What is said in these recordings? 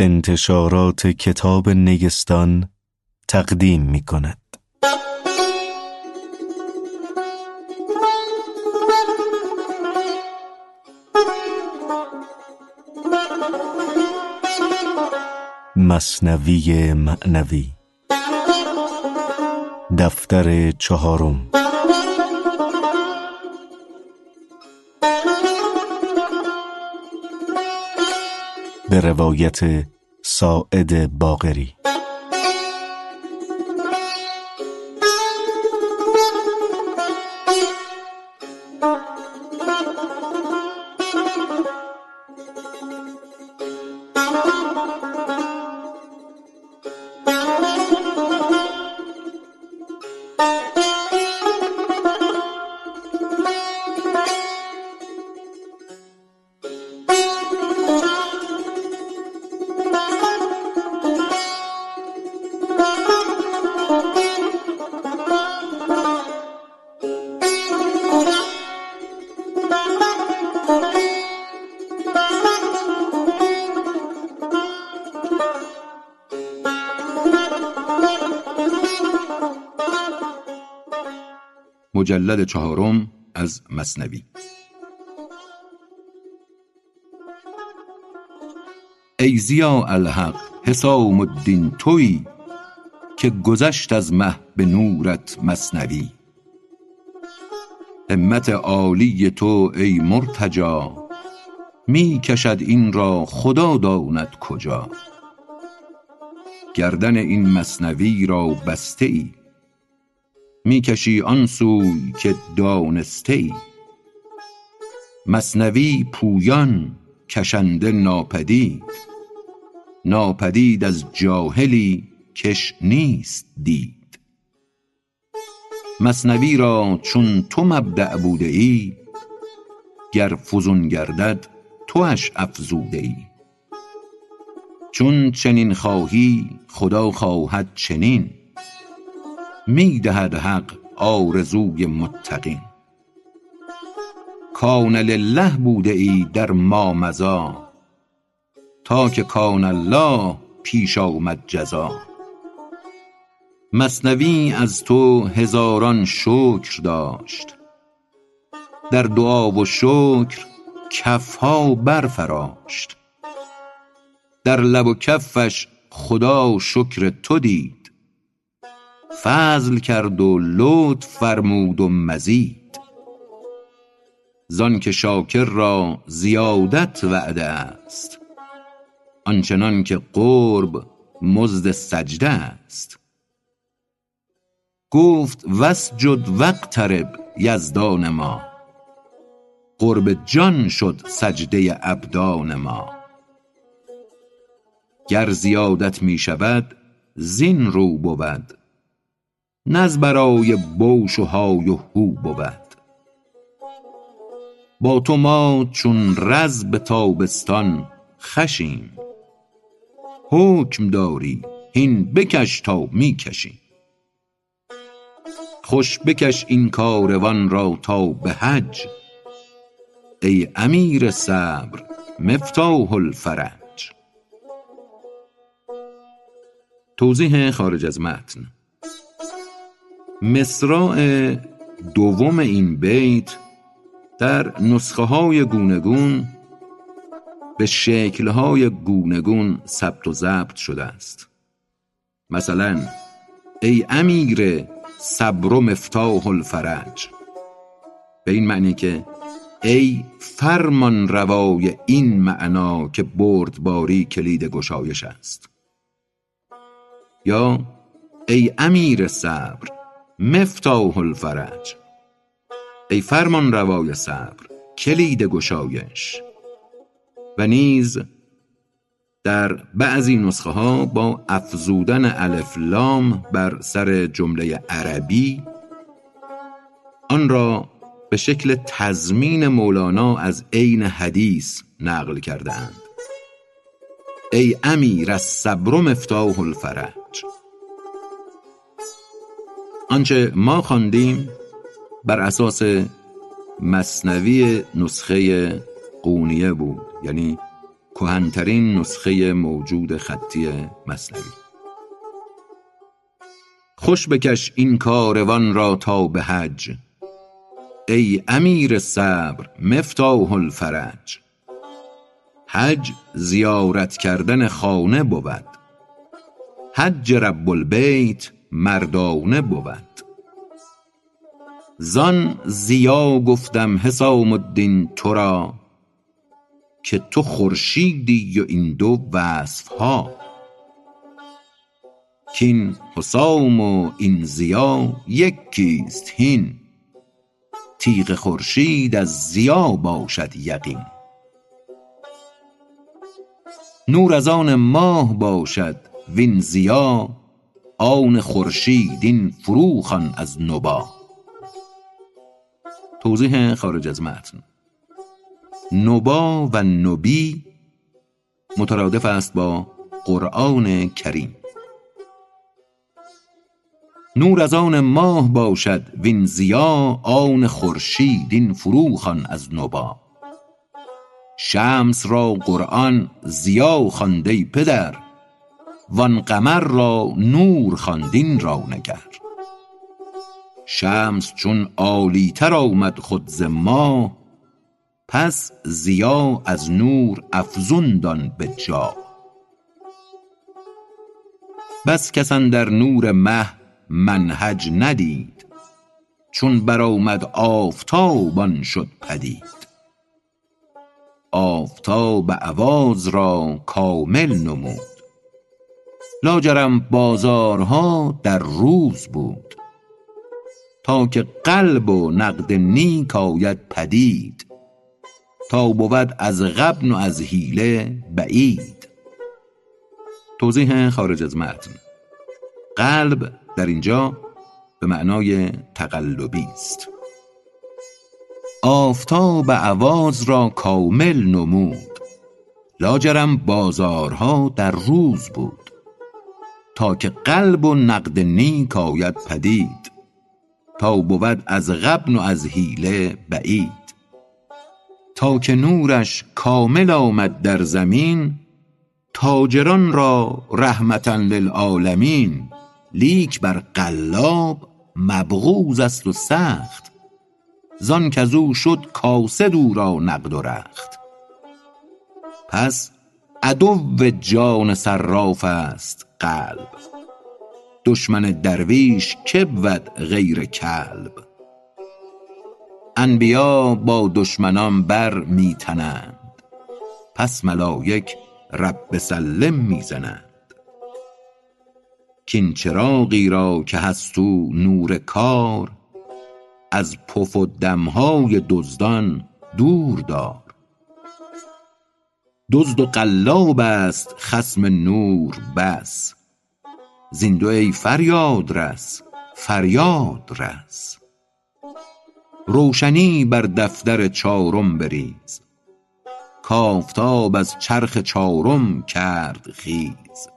انتشارات کتاب نگستان تقدیم می کند. مصنوی معنوی دفتر چهارم به روایت ساعد باغری مجلد چهارم از مصنوی. ای زیا الحق حسام الدین توی که گذشت از مه به نورت مصنوی. همت عالی تو ای مرتجا می کشد این را خدا داند کجا. گردن این مصنوی را بسته ای می‌کشی آن سوی که دانسته ای مصنوی پویان کشنده ناپدید. ناپدید از جاهلی کش نیست دید. مصنوی را چون تو مبدع بوده ای گر فزون گردد تواش افزوده ای چون چنین خواهی خدا خواهد چنین. می دهد حق آرزوی متقین. کان لله بوده ای در مامضی تا که کان الله پیش آمد جزا. مصنوی از تو هزاران شکر داشت در دعا و شکر کفها برفراشت. در لب و کفش خدا شکر تو دید. فضل کرد و لطف فرمود و مزید. زانکه شاکر را زیادت وعده است آنچنان که قرب مزد سجده است. گفت واسجد واقترب یزدان ما. قرب جان شد سجده ابدان ما. گر زیادت می شود زین رو بود. نه از برای بوش و های و هو بود. با تو ما چون رز به تابستان خوشیم حکم داری هین بکش تا می کشیم خوش بکش این کاروان را تا به حج. ای امیر صبر مفتاح الفرج. توضیح خارج از متن. مصراع دوم این بیت در نسخه های گونگون به شکل های گونگون ثبت و ضبط شده است. مثلا ای امیر صبر و مفتاح الفرج. به این معنی که ای فرمان روای این معنا که بردباری کلید گشایش است. یا ای امیر صبر مفتاح الفرج. ای فرمان روای صبر کلید گشایش. و نیز در بعضی نسخه ها با افزودن الف لام بر سر جمله عربی آن را به شکل تضمین مولانا از عین حدیث نقل کرده اند ای امیر الصبر مفتاح الفرج. آنچه ما خواندیم بر اساس مصنوی نسخه قونیه بود یعنی کهنترین نسخه موجود خطی مصنوی خوش بکش این کاروان را تا به حج. ای امیر صبر مفتاح الفرج. حج زیارت کردن خانه بود. حج رب البیت مردانه بود. زان زیا گفتم حسام الدین تو را که تو خورشیدی و این دو وصف ها کین حسام و این ضیا یکیست هین. تیغ خورشید از ضیا باشد یقین. نور از آن ماه باشد وین ضیا آن خورشید این فرو خوان از نبا توضیح خارج از متن. نبا و نبی مترادف است با قرآن کریم. نور از آن ماه باشد وین ضیا آن خورشید این فرو خوان از نبا شمس را قرآن ضیا خواند ای پدر. وان قمر را نور خواند این را نگر. شمس چون عالی تر آمد خود ز ماه پس ضیا از نور افزون دان به جا. بس کس اندر نور مه منهج ندید چون برآمد آفتاب آن شد پدید. آفتاب ایواز را کامل نمود لاجرم بازارها در روز بود. تا که قلب و نقد نیک آید پدید تا بود از غبن و از حیله بعید. توضیح خارج از متن. قلب در اینجا به معنای تقلبی است. آفتاب ایواز را کامل نمود. لاجرم بازارها در روز بود. تا که قلب و نقد نیک آید پدید تا بود از غبن و از حیله بعید. تا که نورش کامل آمد در زمین تاجران را رحمة للعالمین. لیک بر قلاب مبغوض است و سخت زان کز او شد کاسد او را نقد و رخت. پس عدو جان صراف است قلب. دشمن درویش که بود غیر کلب. انبیا با دشمنان بر می تنند. پس ملایک رب سلم می زنند. کین چراغی را که هست او نور کار از پف و دم های دزدان دور دار. دزد و قلاب است خصم نور بس. زین دو ای فریادرس فریاد رس. روشنی بر دفتر چارم بریز. کآفتاب از چرخ چارم کرد خیز.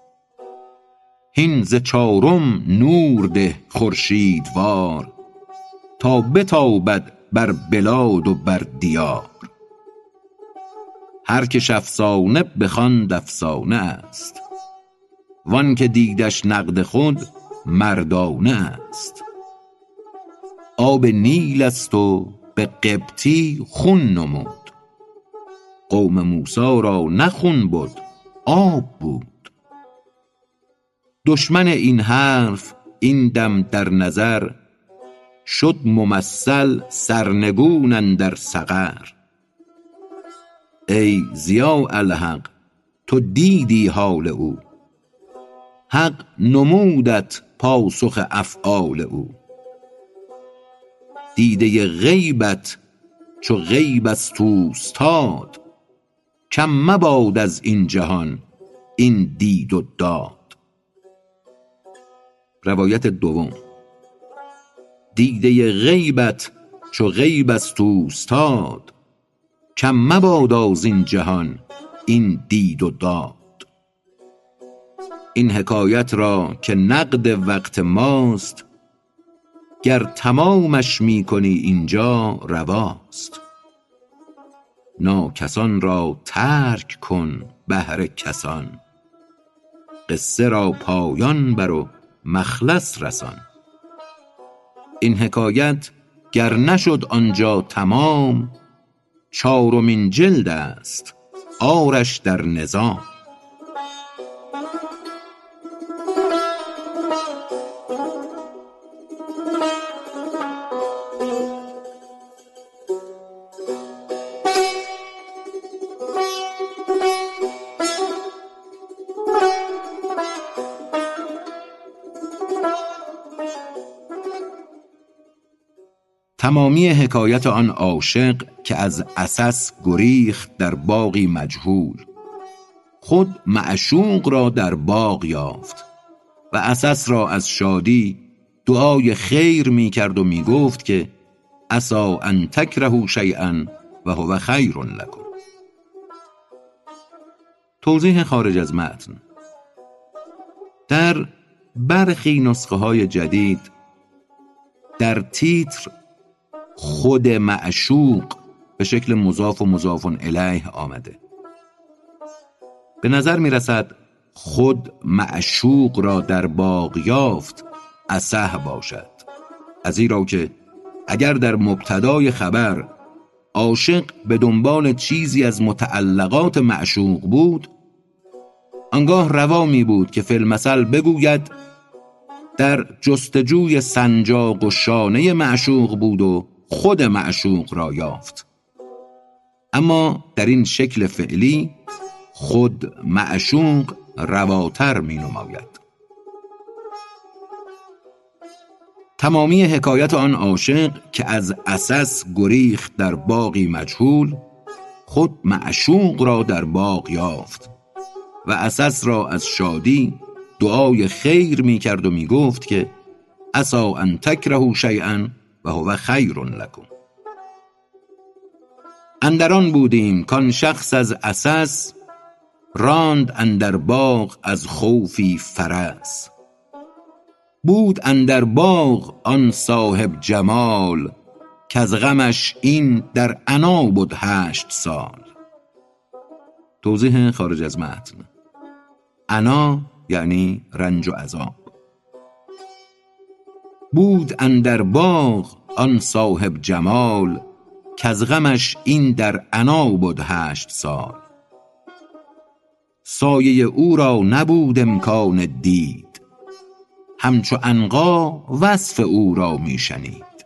هین ز چارم نور ده خورشیدوار تا بتابد بر بلاد و بر دیار. هر کش افسانه بخواند افسانه است. وان که دیدش نقد خود مردانه است. آب نیل است و به قبطی خون نمود. قوم موسی را نه خون بد آب بود. دشمن این حرف این دم در نظر شد ممثل سرنگون اندر سقر. ای ضیاء الحق تو دیدی حال او. حق نمودت پاسخ افعال او. دیده غیبت چو غیب از توستاد کم مباد از این جهان این دید و داد. روایت دوم. دیده غیبت چو غیب از توستاد کم مبادا زین جهان این دید و داد. این حکایت را که نقد وقت ماست گر تمامش می کنی اینجا رواست. ناکسان را ترک کن بهر کسان قصه را پایان بر و مخلص رسان. این حکایت گر نشد آنجا تمام چارمین جلد است آرش در نظام. تمامی حکایت آن عاشق که از عسس گریخت در باغی مجهول. خود معشوق را در باغ یافت و عسس را از شادی دعای خیر می کرد و می گفت که عسی ان تکرهوا شیئا و هو خیر لکم. توضیح خارج از متن. در برخی نسخه های جدید در تیتر خود معشوق به شکل مضاف و مضاف الیه آمده. به نظر می رسد خود معشوق را در باغ یافت اصح باشد. از ایرا که اگر در مبتدای خبر عاشق به دنبال چیزی از متعلقات معشوق بود آنگاه روا می بود که فی المثل بگوید در جستجوی سنجاق و شانه معشوق بود و خود معشوق را یافت. اما در این شکل فعلی خود معشوق رواتر می نماید تمامی حکایت آن عاشق که از اساس گریخت در باقی مجهول خود معشوق را در باغ یافت و اساس را از شادی دعای خیر می کرد و می گفت که اسا ان تکرهو شیئا و هو خیر لکم. اندران بودیم کان شخص از اساس راند اندر باغ از خوفی فرس بود اندر باغ آن صاحب جمال کز غمش این در عنا بد هشت سال. توضیح خارج از متن. عنا یعنی رنج و عذاب. بود اندر باغ آن صاحب جمال کز غمش این در عنا بد هشت سال. سایه او را نبود امکان دید همچو عنقا وصف او را می شنید.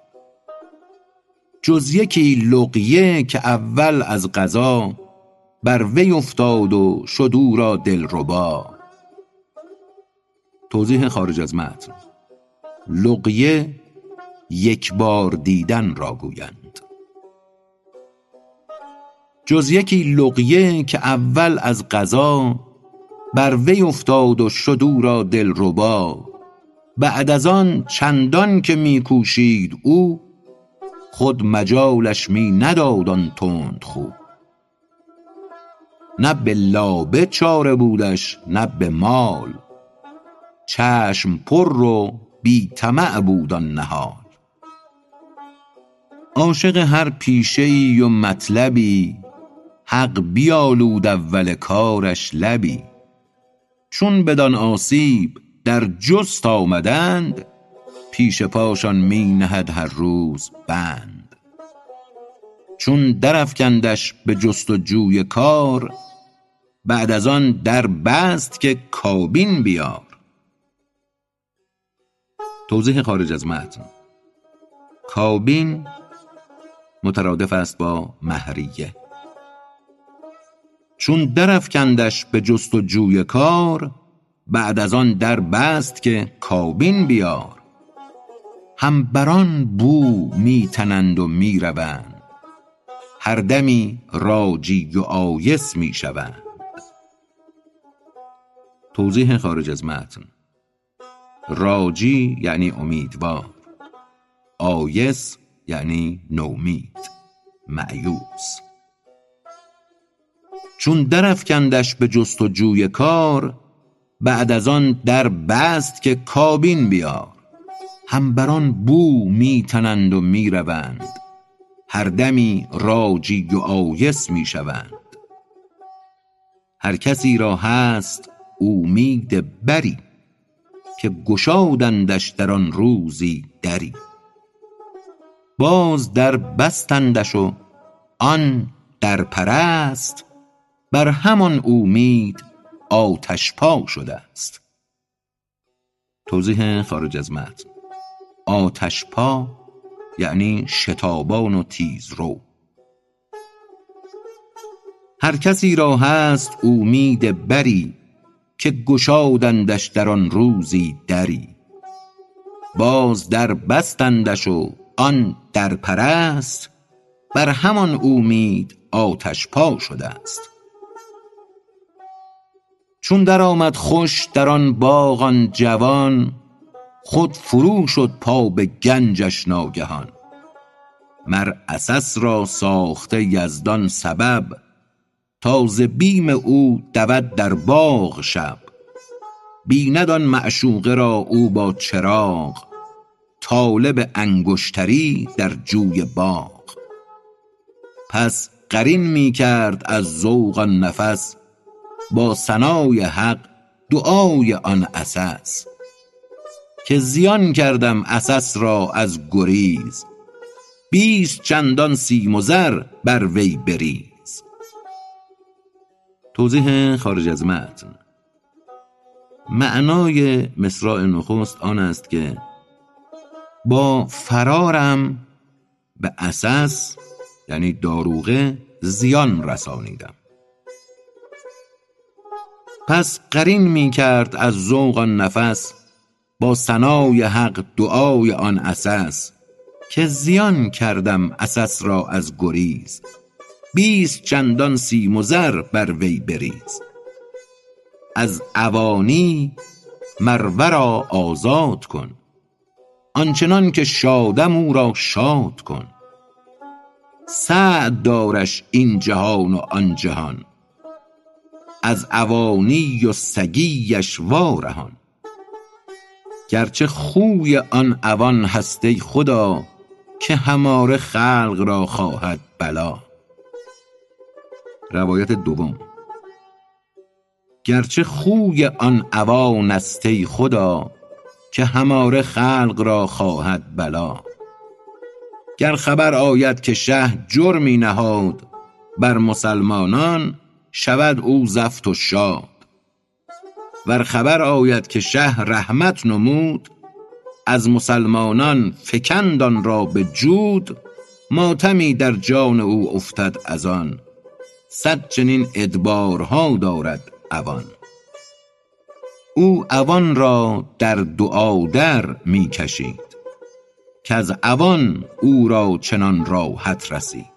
جز یکی لقیه که اول از قضا بر وی افتاد و شد او را دلربا. توضیح خارج از متن. لقیه یک بار دیدن را گویند. جز یکی لقیه که اول از قضا بر وی افتاد و شد او را دلربا. بعد از آن چندان که می کوشید او خود مجالش می نداد آن تندخو نه به لابه چاره بودش نه به مال. چشم پر و بی طمع بود آن نهال عاشق هر پیشه ای و مطلبی حق بیالود اول کارش لبی. چون بدان آسیب در جست آمدند پیش پاشان می نهد هر روز بند. چون درافکندش به جست و جوی کار بعد از آن در بست که کابین بیار. توضیح خارج از متن. کابین مترادف است با مهریه. چون درافکندش به جست و جوی کار بعد از آن در بست که کابین بیار. هم بران بو می تنند و می روند هر دمی راجی و آیس می شوند توضیح خارج از متن. راجی یعنی امیدوار. آیس یعنی نومید. معیوس چون درافکندش به جست و جوی کار بعد از آن در بست که کابین بیار. هم بران بو می تنند و می روند هر دمی راجی و آیس می شوند هر کسی را هست امید بری. که گشادندش در آن روزی دری. باز در بستندش و آن در پرست بر همان امید آتش پا شده است توضیح خارج از متن. آتش پا یعنی شتابان و تیز رو. هر کسی را هست امید بری که گشادندش در آن روزی دری. باز در بستندش و آن در پرست بر همان امید آتش پا شده است چون در آمد خوش در آن باغ آن جوان خود فرو شد پا به گنجش ناگهان. مر عسس را ساخته یزدان سبب تا ز بیم او دود در باغ شب. بیند آن معشوقه را او با چراغ طالب انگشتری در جوی باغ. پس قرین می کرد از ذوق آن نفس با ثنای حق دعای آن عسس. که زیان کردم عسس را از گریز بیست چندان سیم و زر بر وی بریز. توضیح خارج از متن. معنای مصرع نخست آن است که با فرارم به عسس یعنی داروغه زیان رسانیدم. پس قرین می کرد از ذوق آن نفس با ثنای حق دعای آن عسس که زیان کردم عسس را از گریز. بیست چندان سیم و زر بر وی بریز. از عوانی مر ورا آزاد کن آنچنان که شادم او را شاد کن. سعد دارش این جهان و آن جهان از عوانی و سگیش وارهان. گرچه خوی آن عوان هست ای خدا که هماره خلق را خواهد بلا. روایت دوم. گرچه خوی آن عوان است خدا که هماره خلق را خواهد بلا. گر خبر آید که شه جرمی نهاد بر مسلمانان شود او زفت و شاد. ور خبر آید که شه رحمت نمود از مسلمانان فکند آن را به جود ماتمی در جان او افتد از آن. صد چنین ادبارها دارد عوان او عوان را در دعا در می کشید کز عوان او را چنان راحت رسید.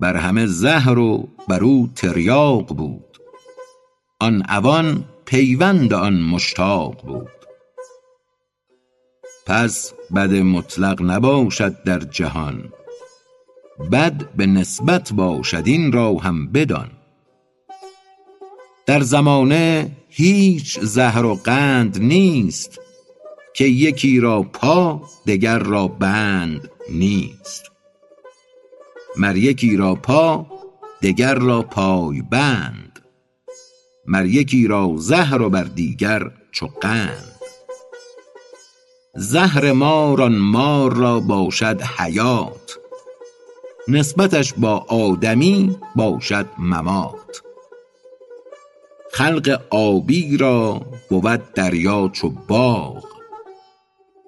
بر همه زهر و بر او تریاق بود. آن عوان پیوند آن مشتاق بود. پس بد مطلق نباشد در جهان. بد به نسبت باشد این را هم بدان. در زمانه هیچ زهر و قند نیست که یکی را پا دگر را بند نیست. مر یکی را پا دگر را پای بند. مر یکی را زهر و بر دیگر چو قند. زهر مار آن مار را باشد حیات. نسبتش با آدمی باشد ممات. خلق آبی را بود دریا چو باغ.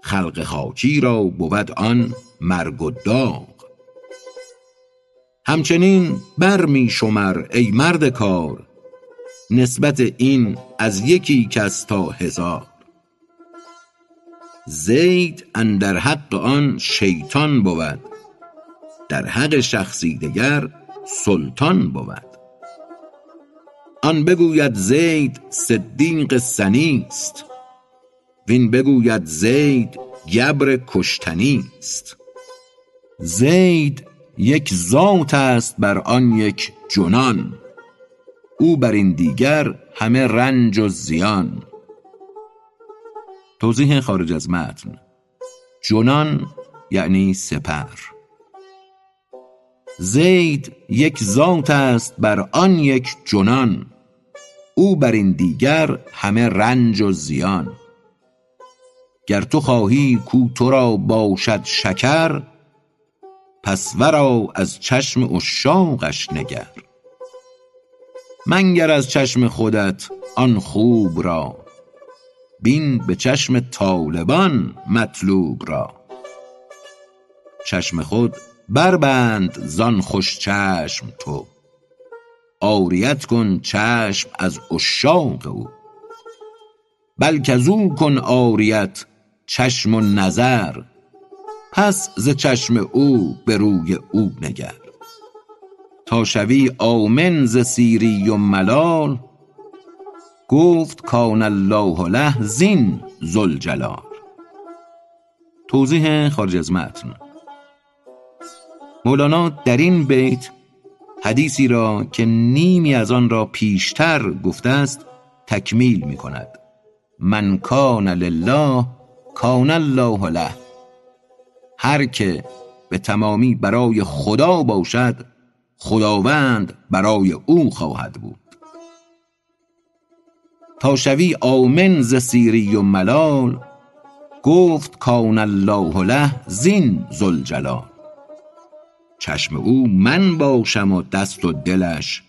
خلق خاکی را بود آن مرگ و داغ. همچنین بر می شمر ای مرد کار. نسبت این از یکی کس تا هزار. زید اندر حق آن شیطان بود. در حق شخصی دگر سلطان بود. آن بگوید زید صدیق سنی است. وین بگوید زید گبر کشتنی است. زید یک ذات است بر آن یک جنان. او بر این دیگر همه رنج و زیان. توضیح خارج از متن. جنان یعنی سپر. زید یک ذات است بر آن یک جنان. او بر این دیگر همه رنج و زیان. گر تو خواهی کو تو را باشد شکر پس ورا از چشم عشاقش نگر. منگر از چشم خودت آن خوب را بین به چشم طالبان مطلوب را. چشم خود بربند زان خوش چشم تو. عاریت کن چشم از عشاق او. بل کزو کن عاریت چشم و نظر. پس ز چشم او به روی او نگر. تا شوی آمن ز سیری و ملال. گفت کان الله له زین ذوالجلال. توضیح خارج از متن. مولانا در این بیت حدیثی را که نیمی از آن را پیشتر گفته است تکمیل می کند. من کان لله کان الله له. هر که به تمامی برای خدا باشد خداوند برای او خواهد بود. تا شوی آمن ز سیری و ملال گفت کان الله له زین ذوالجلال. چشم او من باشم و دست و دلش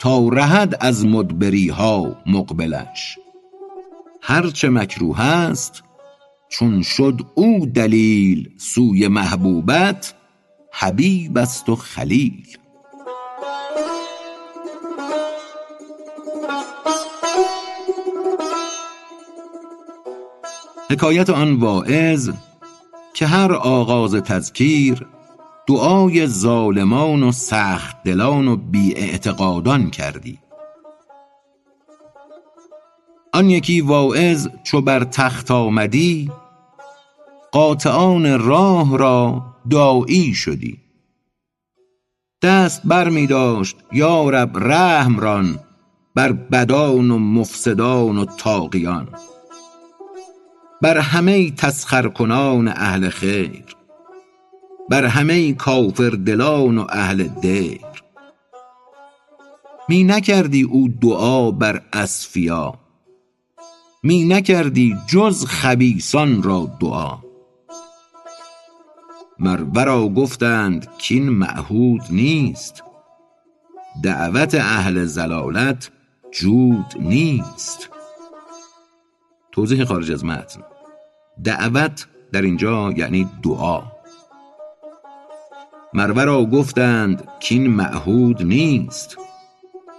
تا رهد از مدبری ها مقبلش هرچه مکروه است چون شد او دلیل سوی محبوبت حبیب است و خلیل. حکایت آن واعظ که هر آغاز تذکیر دعای ظالمان و سخت دلان و بی اعتقادان کردی. آن یکی واعظ چو بر تخت آمدی قاطعان راه را داعی شدی. دست بر می داشت یا رب رحم ران بر بدان و مفسدان و طاغیان. بر همه تسخر کنان اهل خیر بر همه کافر دلان و اهل دیر. می نکردی او دعا بر اصفیا می نکردی جز خبیثان را دعا. مر ورا گفتند کین معهود نیست. دعوت اهل ضلالت جود نیست. توضیح خارج از متن. دعوت در اینجا یعنی دعا. مر ورا گفتند کین معهود نیست.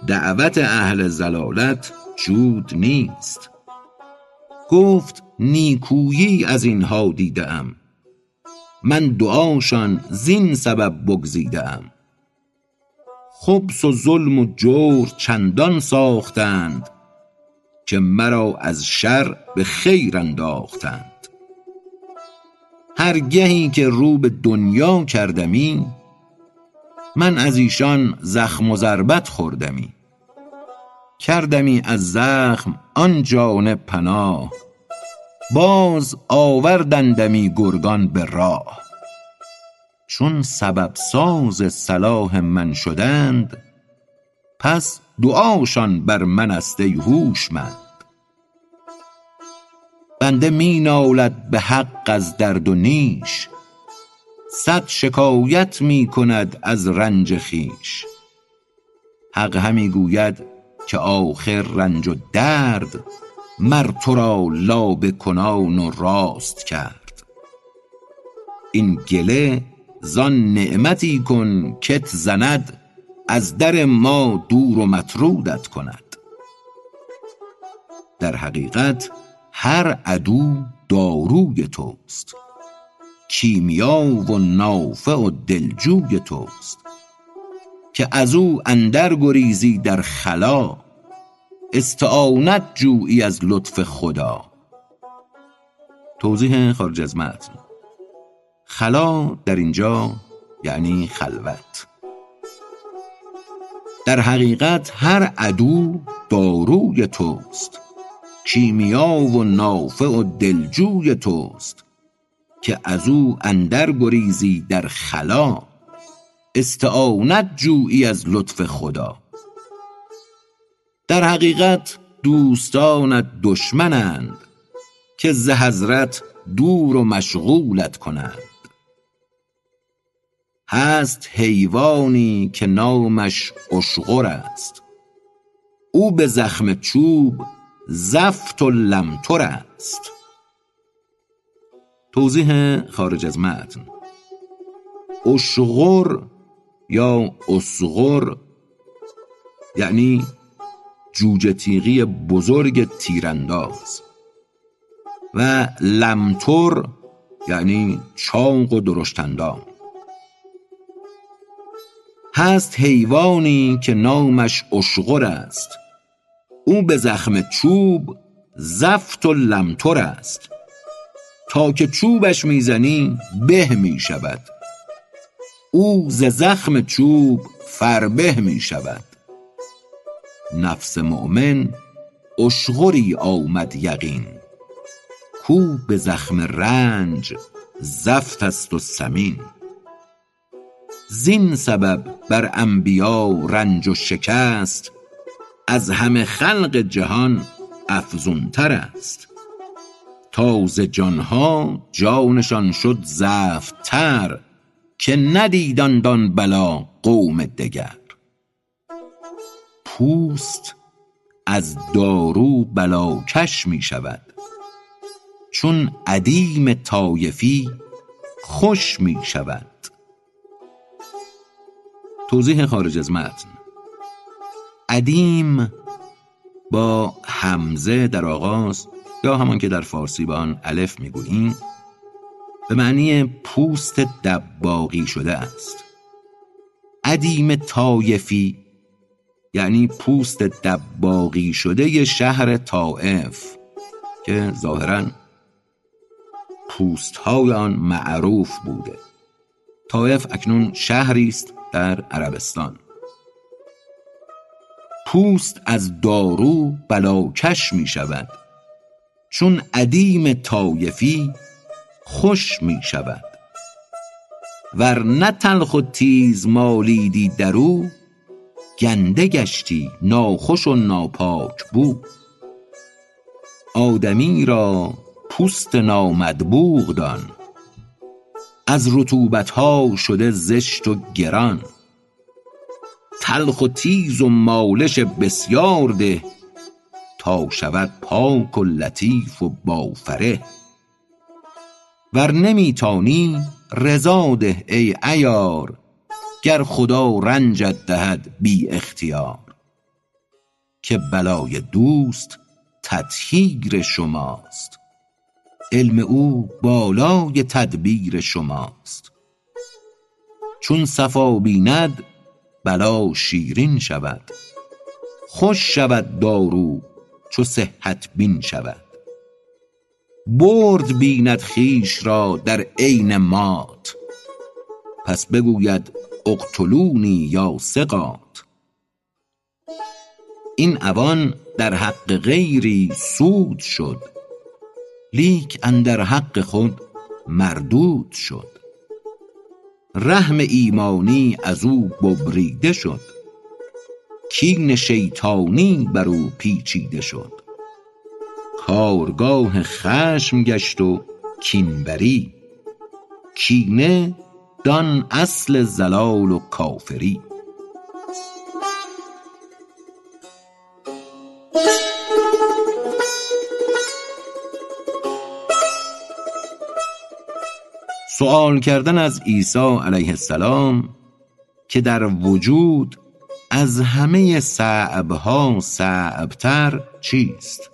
دعوت اهل ضلالت جود نیست. گفت نیکویی از اینها دیده ام من دعاشان زین سبب بگزیده ام خبث و ظلم و جور چندان ساختند که مرا از شر به خیر انداختند. هر گهی که رو به دنیا کردمی من از ایشان زخم و ضربت خوردمی. کردمی از زخم آن جانب پناه باز آوردندمی گرگان به راه. چون سبب ساز صلاح من شدند پس دعاشان بر من است ای هوشمند. بنده می نالد به حق از درد و نیش. صد شکایت می کند از رنج خویش. حق همی گوید که آخر رنج و درد مر تو را لابه کنان و راست کرد. این گله زان نعمتی کن کت زند از در ما دور و مطرودت کند. در حقیقت هر عدو داروی توست. کیمیا و نافع و دلجوی توست. که از او اندر گریزی در خلا استعانت جویی از لطف خدا. توضیح خارج از متن. خلا در اینجا یعنی خلوت. در حقیقت هر عدو داروی توست. کیمیا و نافع و دلجوی توست که از او اندر گریزی در خلا. استعانت جویی از لطف خدا. در حقیقت دوستانت دشمنند که ز حضرت دور و مشغولت کنند. هست حیوانی که نامش اشغر است. او به زخم چوب زفت و لمتر است. توضیح خارج از متن. اشغر یا اصغر یعنی جوجه تیغی بزرگ تیرانداز. و لمتر یعنی چاق و درشتندام هست حیوانی که نامش اشغر است. او به زخم چوب زفت و لمتر است. تا که چوبش می‌زنی به می شود او ز زخم چوب فربه می شود نفس مؤمن اشغری آمد یقین. کو به زخم رنج زفت است و سمین. زین سبب بر انبیا رنج و شکست از همه خلق جهان افزونتر است. تا ز جانها جانشان شد زفت تر که ندیدند آن بلا قوم دگر. پوست از دارو بلاکش می شود. چون ادیم طایفی خوش می شود. توضیح خارج از متن. ادیم با همزه در آغاز یا همان که در فارسی به آن الف می‌گوییم به معنی پوست دباغی شده است. ادیم طایفی یعنی پوست دباغی شده شهر طائف که ظاهرا پوست های آن معروف بوده. طائف اکنون شهری است در عربستان. پوست از دارو بلاکش می شود. چون ادیم طایفی خوش می شود. ور نه تلخ و تیز مالیدی درو گنده گشتی ناخوش و ناپاک بو. آدمی را پوست نامدبوغ دان. از رطوبت ها شده زشت و گران. تلخ و تیز و مالش بسیار ده تا شود پاک و لطیف و بافره. ور نمی تانی رضا ده ای عیار گر خدا رنجت دهد بی اختیار. که بلای دوست تطهیر شماست علم او بالای تدبیر شماست. چون صفا بیند بلا شیرین شود. خوش شود دارو چو صحت بین شود. برد بیند خویش را در عین مات. پس بگوید اقتلونی یا ثقات. این عوان در حق غیری سود شد. لیک اندر حق خود مردود شد. رحم ایمانی از او ببریده شد. کین شیطانی بر او پیچیده شد. کارگاه خشم گشت و کین بری کینه دان اصل ضلال و کافری. سؤال کردن از عیسی علیه السلام که در وجود از همه صعبها صعبتر چیست؟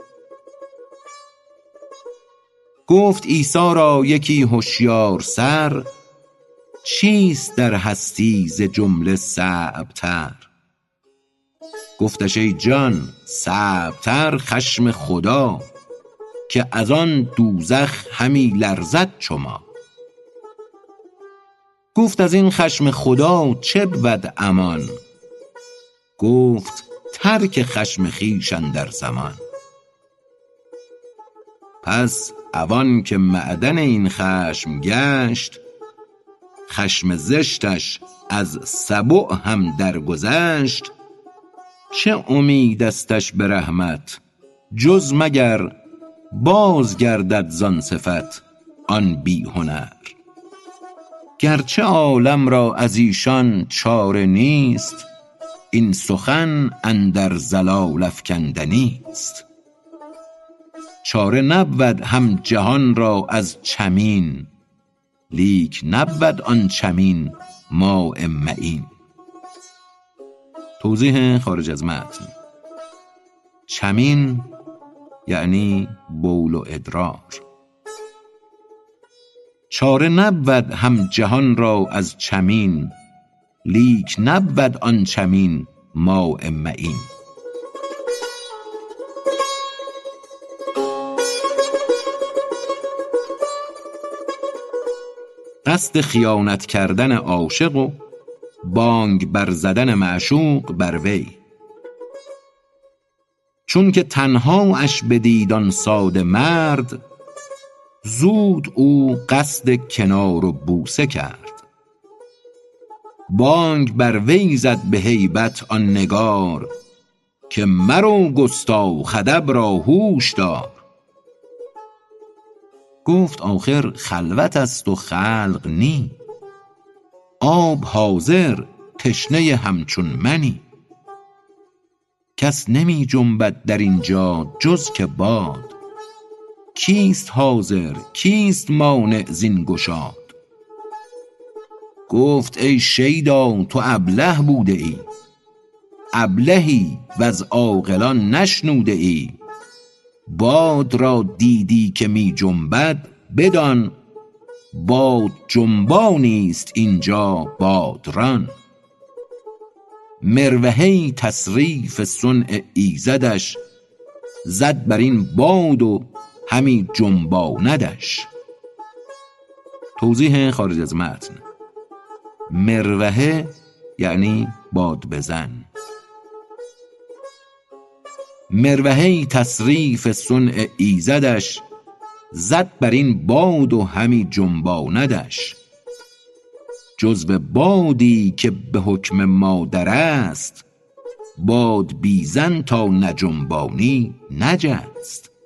گفت عیسی را یکی هشیار سر چیست در هستی ز جمله صعبتر؟ گفتش ای جان صعبتر خشم خدا که از آن دوزخ همی لرزد چو ما گفت از این خشم خدا چه بود امان؟ گفت ترک خشم خویش اندر زمان. پس عوان که معدن این خشم گشت خشم زشتش از سبع هم درگذشت چه امید استش به رحمت؟ جز مگر باز گردد زان صفت آن بی هنر. گرچه عالم را از ایشان چاره نیست این سخن اندر ضلال افکندنی است. چاره نبود هم جهان را از چمین لیک نبود آن چمین ماء معین. توضیح خارج از متن. چمین یعنی بول و ادرار. چاره نبود هم جهان را از چمین لیک نبود آن چمین ماء معین. قصد خیانت کردن عاشق و بانگ بر زدن معشوق بر وی. چون که تنها اش بدید آن ساده مرد زود او قصد کنار و بوسه کرد. بانگ بر وی زد به هیبت آن نگار که مرو گستاخ ادب را هوش دار. گفت آخر خلوت است و خلق نی. آب حاضر تشنه همچون منی. کس نمی جنبد در اینجا جز که باد. کیست حاضر؟ کیست مانع زین گشاد؟ گفت ای شیدا تو ابله بوده ای. ابلهی وز عاقلان نشنوده ای. باد را دیدی که می جنبد بدان. باد جنبانی است اینجا بادران مروحه تصریف صنع ایزدش. زد بر این باد و همی جنباندش. توضیح خارج از متن. مروحه یعنی باد بزن. مروحه تصریف صنع ایزدش زد بر این باد و همی جنباندش. جزو بادی که به حکم ما در است باد بیزن تا نجنبانی نجست.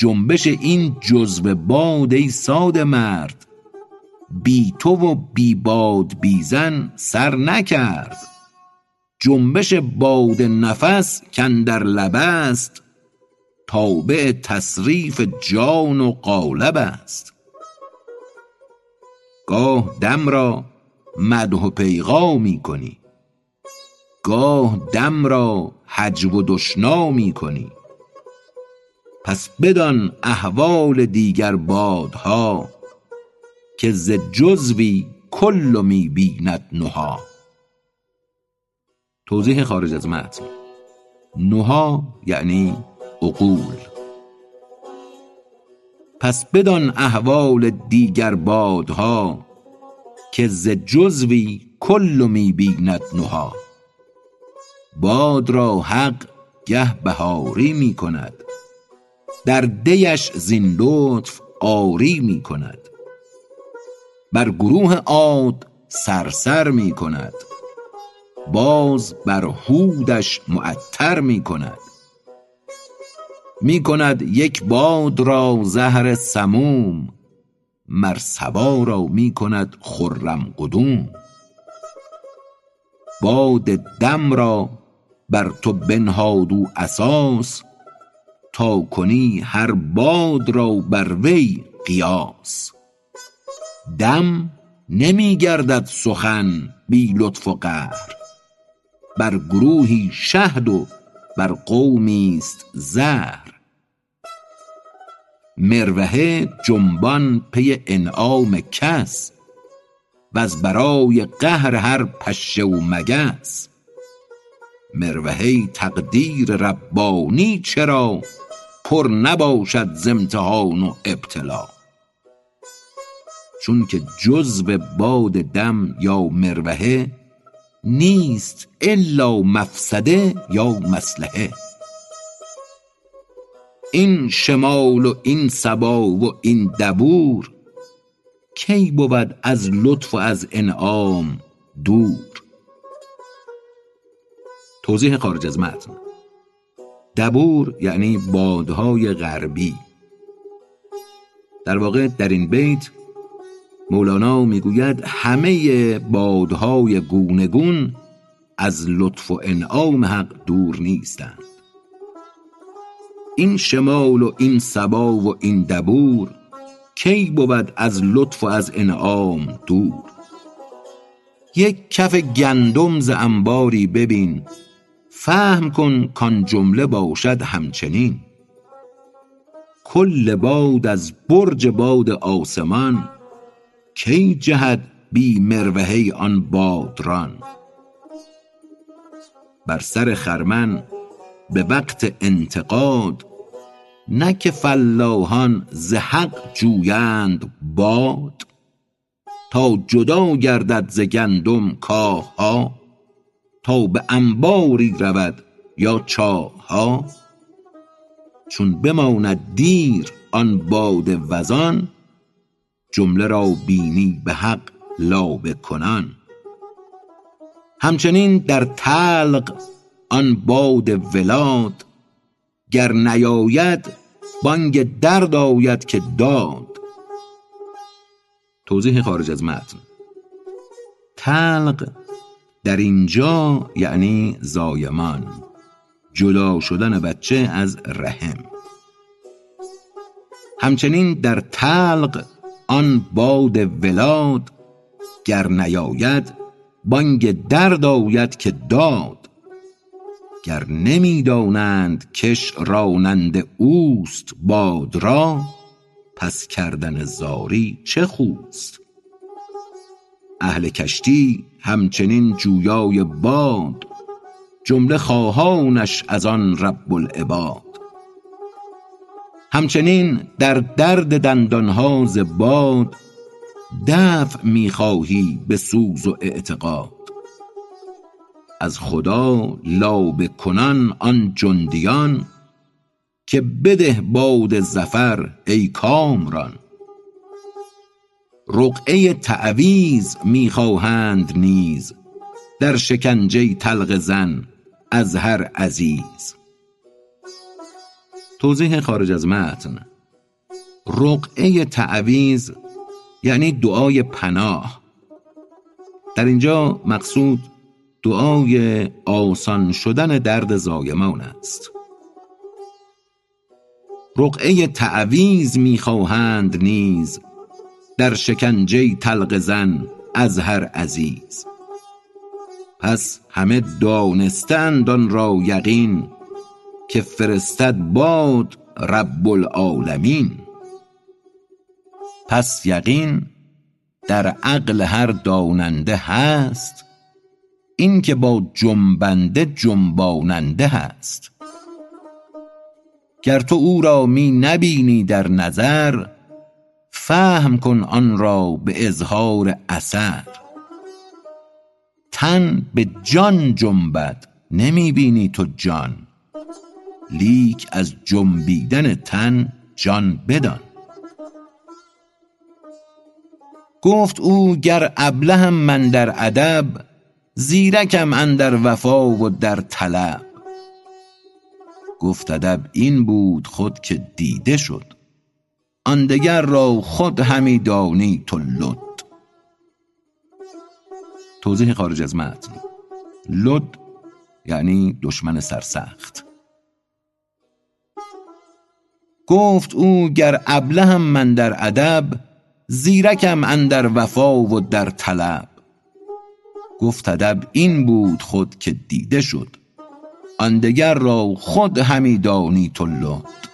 جنبش این جزو باد ای ساده مرد. بی تو و بی باد بیزن سر نکرد. جنبش باد نفس کاندر لب است. تابع تصریف جان و قالب است. گاه دم را مدح و پیغامی کنی. گاه دم را هجو و دشنا می کنی. پس بدان احوال دیگر بادها که ز جزوی کل می بیند نهی توضیح خارج از متن. نهی یعنی عقول. پس بدان احوال دیگر بادها که ز جزوی کل می بیند نهی باد را حق گه بهاری می کند. در دیش زین لطف آری می کند. بر گروه عاد صرصر می کند. باز بر هودش معطر می کند. می کند یک باد را زهر سموم مر صبا را می کند خرم قدوم. باد دم را بر تو بنهاد اساس تا کنی هر باد را بر وی قیاس. دم نمی گردد سخن بی لطف و قهر. بر گروهی شهد و بر قومی است زهر. مروحه جنبان پی انعام کس. وز برای قهر هر پشه و مگس. مروحه تقدیر ربانی چرا پر نباشد ز امتحان و ابتلا. چون که جزو باد دم یا مروحه نیست الا مفسده یا مصلحه این شمال و این صبا و این دبور کی بود از لطف و از انعام دور؟ توضیح خارج از متن. دبور یعنی بادهای غربی. در واقع در این بیت مولانا می‌گوید همه بادهای گونگون از لطف و انعام حق دور نیستند. این شمال و این سبا و این دبور کی بود از لطف و از انعام دور؟ یک کف گندم ز انباری ببین فهم کن کان جمله باشد همچنین. کل باد از برج باد آسمان کی جهد بی مروحه آن بادران؟ بر سر خرمن به وقت انتقاد نه که فلاحان ز حق جویند باد. تا جدا گردد ز گندم کاه تا به انباری رود یا چاه ها چون بماند دیر آن باد وزان جمله را بینی به حق لابه کنان. همچنین در تلق آن باد ولاد گر نیاید بانگ درد آید که داد. توضیح خارج از متن. تلق در اینجا یعنی زایمان جدا شدن بچه از رحم. همچنین در تلق آن باد ولاد گر نیاید بانگ درد آید که داد. گر نمی‌دانند کش راننده اوست باد را پس کردن زاری چه خوست؟ اهل کشتی همچنین جویای باد جمله خواهانش از آن رب العباد. همچنین در درد دندانها ز باد دفع می‌خواهی به سوز و اعتقاد. از خدا لابه کنان آن جندیان که بده باد ظفر ای کامران. رقعه تعویذ می‌خواهند نیز. در شکنجه تلق زن از هر عزیز. توضیح خارج از متن. رقعه تعویز یعنی دعای پناه. در اینجا مقصود دعای آسان شدن درد زایمان است. رقعه تعویز می‌خواهند نیز در شکنجه تلق زن از هر عزیز. پس همه دانستند آن را یقین که فرستد باد رب العالمین. پس یقین در عقل هر داننده هست این که با جنبنده جنباننده هست. گر تو او را می نبینی در نظر فهم کن آن را به اظهار اثر. تن به جان جنبد نمی بینی تو جان. لیک از جنبیدن تن جان بدان. گفت او گر ابلهم من در ادب زیرکم اندر وفا و در طلب. گفت ادب این بود خود که دیده شد. آن دگر را خود همی دانی تو لد توضیح خارج از متن. لد یعنی دشمن سرسخت. گفت او گر ابلهم من در ادب زیرکم اندر وفا و در طلب. گفت ادب این بود خود که دیده شد. آن دگر را خود همی دانی تو لد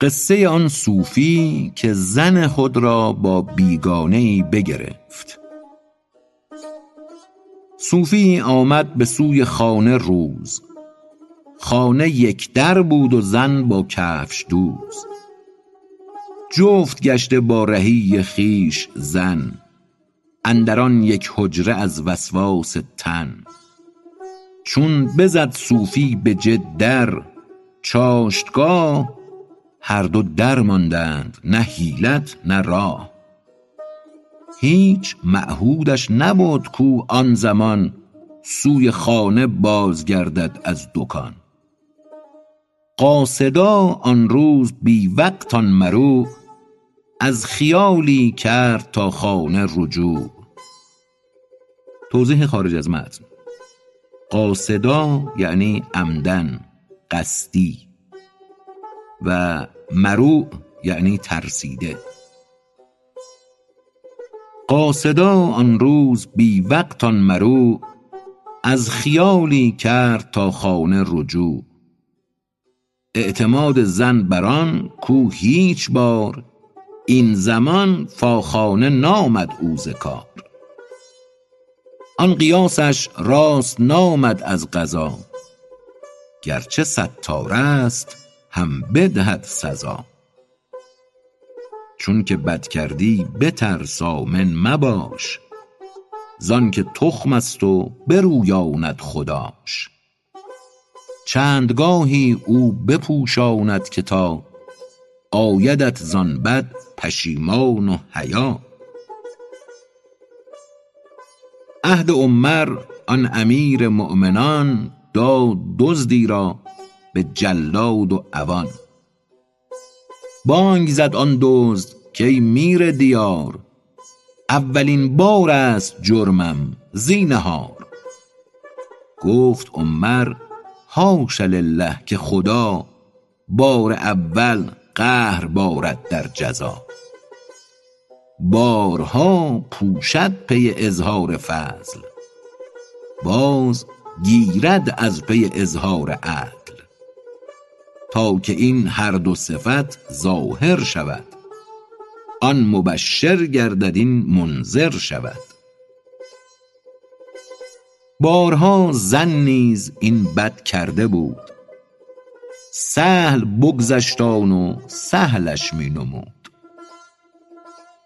قصه آن صوفی که زن خود را با بیگانه ای بگرفت. صوفی آمد به سوی خانه روز. خانه یک در بود و زن با کفش دوز. جفت گشته با رهی خیش زن. اندران یک حجره از وسواس تن. چون بزد صوفی به جد در چاشتگاه هر دو در ماندند نه حیلت نه راه. هیچ معهودش نبد کو آن زمان سوی خانه بازگردد از دکان. قاصدا آن روز بی وقت آن مروع از خیالی کرد تا خانه رجوع. توضیح خارج از متن. قاصدا یعنی عمدن قصدی. و مروع یعنی ترسیده. قاصدا آن روز بی وقت آن مروع از خیالی کرد تا خانه رجوع. اعتماد زن بر آن کو هیچ بار این زمان فاخانه نامد او ز کار. آن قیاسش راست نامد از قضا گرچه ستار است هم بدهد سزا. چون که بد کردی بترس آمن مباش. زانکه تخم است و برویاند خداش. چندگاهی او بپوشاند که تا آیدت زان بد پشیمان و حیا. عهد عمر آن امیر مؤمنان داد دزدی را به جلاد و عوان بانگ زد آن دزد کای میر دیار. اولین بار است جرمم زینهار گفت عمر حاش لله که خدا بار اول قهر بارد در جزا. بارها پوشد پی اظهار فضل باز گیرد از پی اظهار عدل. تا که این هر دو صفت ظاهر شود. آن مبشر گردد این منذر شود. بارها زن نیز این بد کرده بود. سهل بگذشت آن و سهلش می نمود.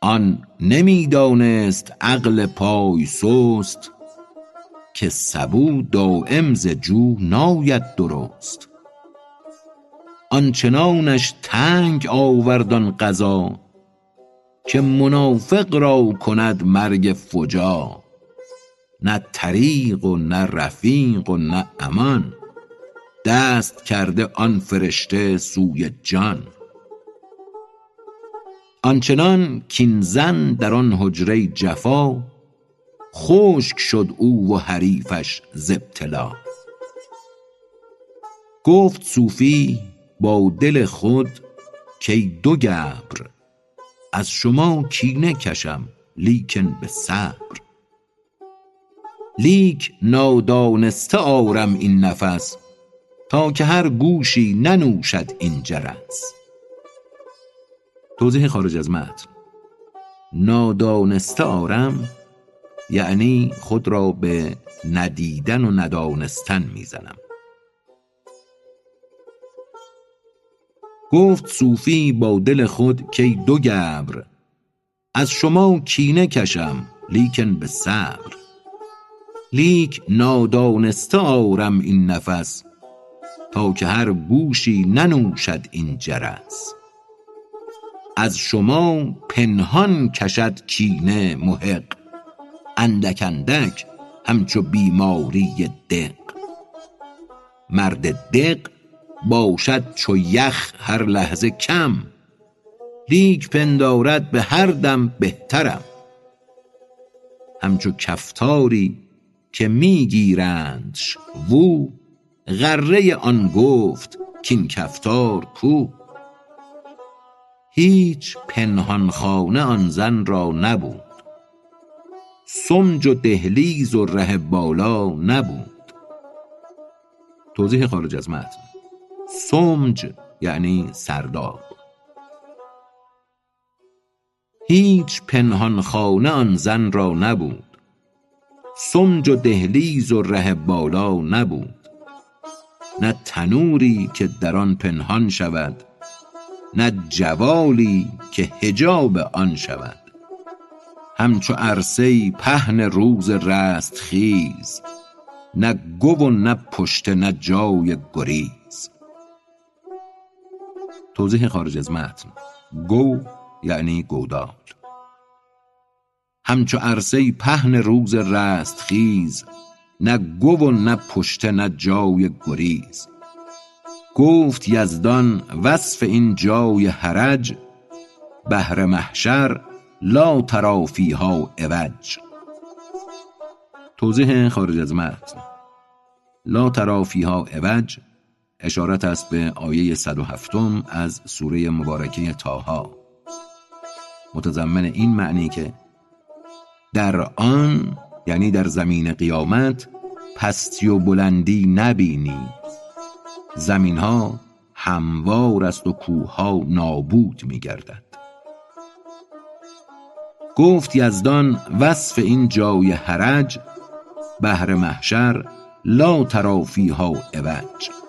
آن نمی دانست عقل پای سست که سبو دایم ز جو ناید درست. آنچنانش تنگ آورد آن قضا که منافق را کند مرگ فجا. نه طریق و نه رفیق و نه امان دست کرده آن فرشته سوی جان. آنچنان کاین زن در آن حجره جفا خشک شد او و حریفش ز ابتلا. گفت صوفی با دل خود کای دو گبر. از شما کینه کشم لیکن به صبر. لیک نادانسته آرم این نفس تا که هر گوشی ننوشد این جرس. توضیح خارج از متن. نادانسته آرم یعنی خود را به ندیدن و ندانستن می گفت صوفی با دل خود کای دو گبر از شما کینه کشم لیکن به صبر. لیک نادانسته آرم این نفس تا که هر گوشی ننوشد این جرس. از شما پنهان کشد کینه محق اندک اندک همچو بیماری دق. مرد دق باشد چو یخ هر لحظه کم. لیک پندارد به هر دم بهترم. همچو کفتاری که می گیرندش وو غره آن گفت کاین کفتار کو. هیچ پنهان خانه آن زن را نبود. سمج و دهلیز و ره بالا نبود. توضیح خارج از متن. سمج یعنی سرداب. هیچ پنهان خانه آن زن را نبود. سمج و دهلیز و ره بالا نبود. نه تنوری که در آن پنهان شود نه جوالی که حجاب آن شود. همچو عرصه پهن روز رستخیز نه گو و نه پشته نه جای گریز. توضیح خارج از متن. گو یعنی گودال. همچو عرصه پهن روز رستخیز نه گو و نه پشته نه جای گریز. گفت یزدان وصف این جای حرج بهر محشر لا تری فیها عوج. توضیح خارج از متن. لا تری فیها عوج اشارت است به آیه 107 از سوره مبارکه تاها متضمن این معنی که در آن یعنی در زمین قیامت پستی و بلندی نبینی. زمین ها هموار است و کوه ها نابود می گردد گفت یزدان وصف این جای حرج بهر محشر لا تری فیها عوج.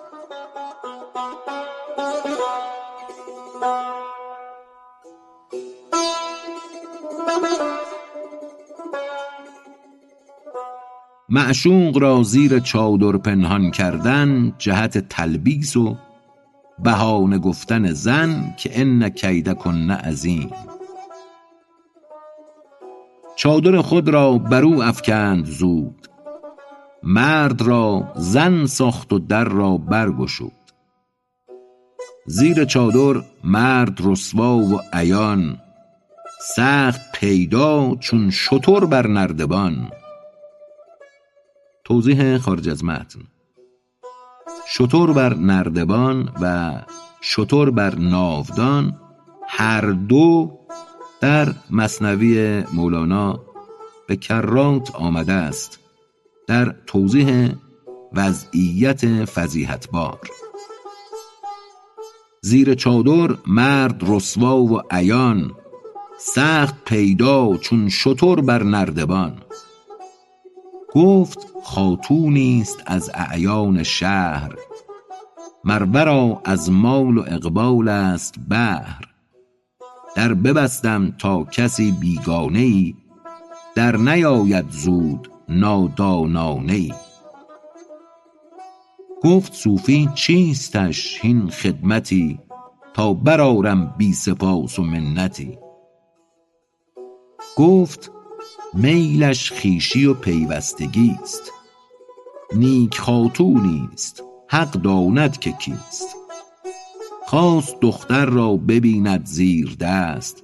معشوق را زیر چادر پنهان کردن جهت تلبیس و بهانه گفتن زن که ان کیدکن عظیم. چادر خود را بر او افکند زود. مرد را زن ساخت و در را برگشود. زیر چادر مرد رسوا و عیان. سخت پیدا چون شتر بر نردبان. توضیح خارج از متن. شتر بر نردبان و شتر بر ناودان هر دو در مصنوی مولانا به کرات آمده است در توضیح وضعیت فضیحتبار. زیر چادر مرد رسوا و عیان سخت پیدا چون شتر بر نردبان. گفت خاتونی است از اعیان شهر. مر ورا از مال و اقبال است بهر در ببستم تا کسی بیگانه ای در نیاید زود نادانانه ای گفت صوفی چیستش هین خدمتی؟ تا برآرم بی سپاس و منتی. گفت میلش خویشی و پیوستگی است. نیک خاتونی است. حق داند که کیست. خواست دختر را ببیند زیر دست.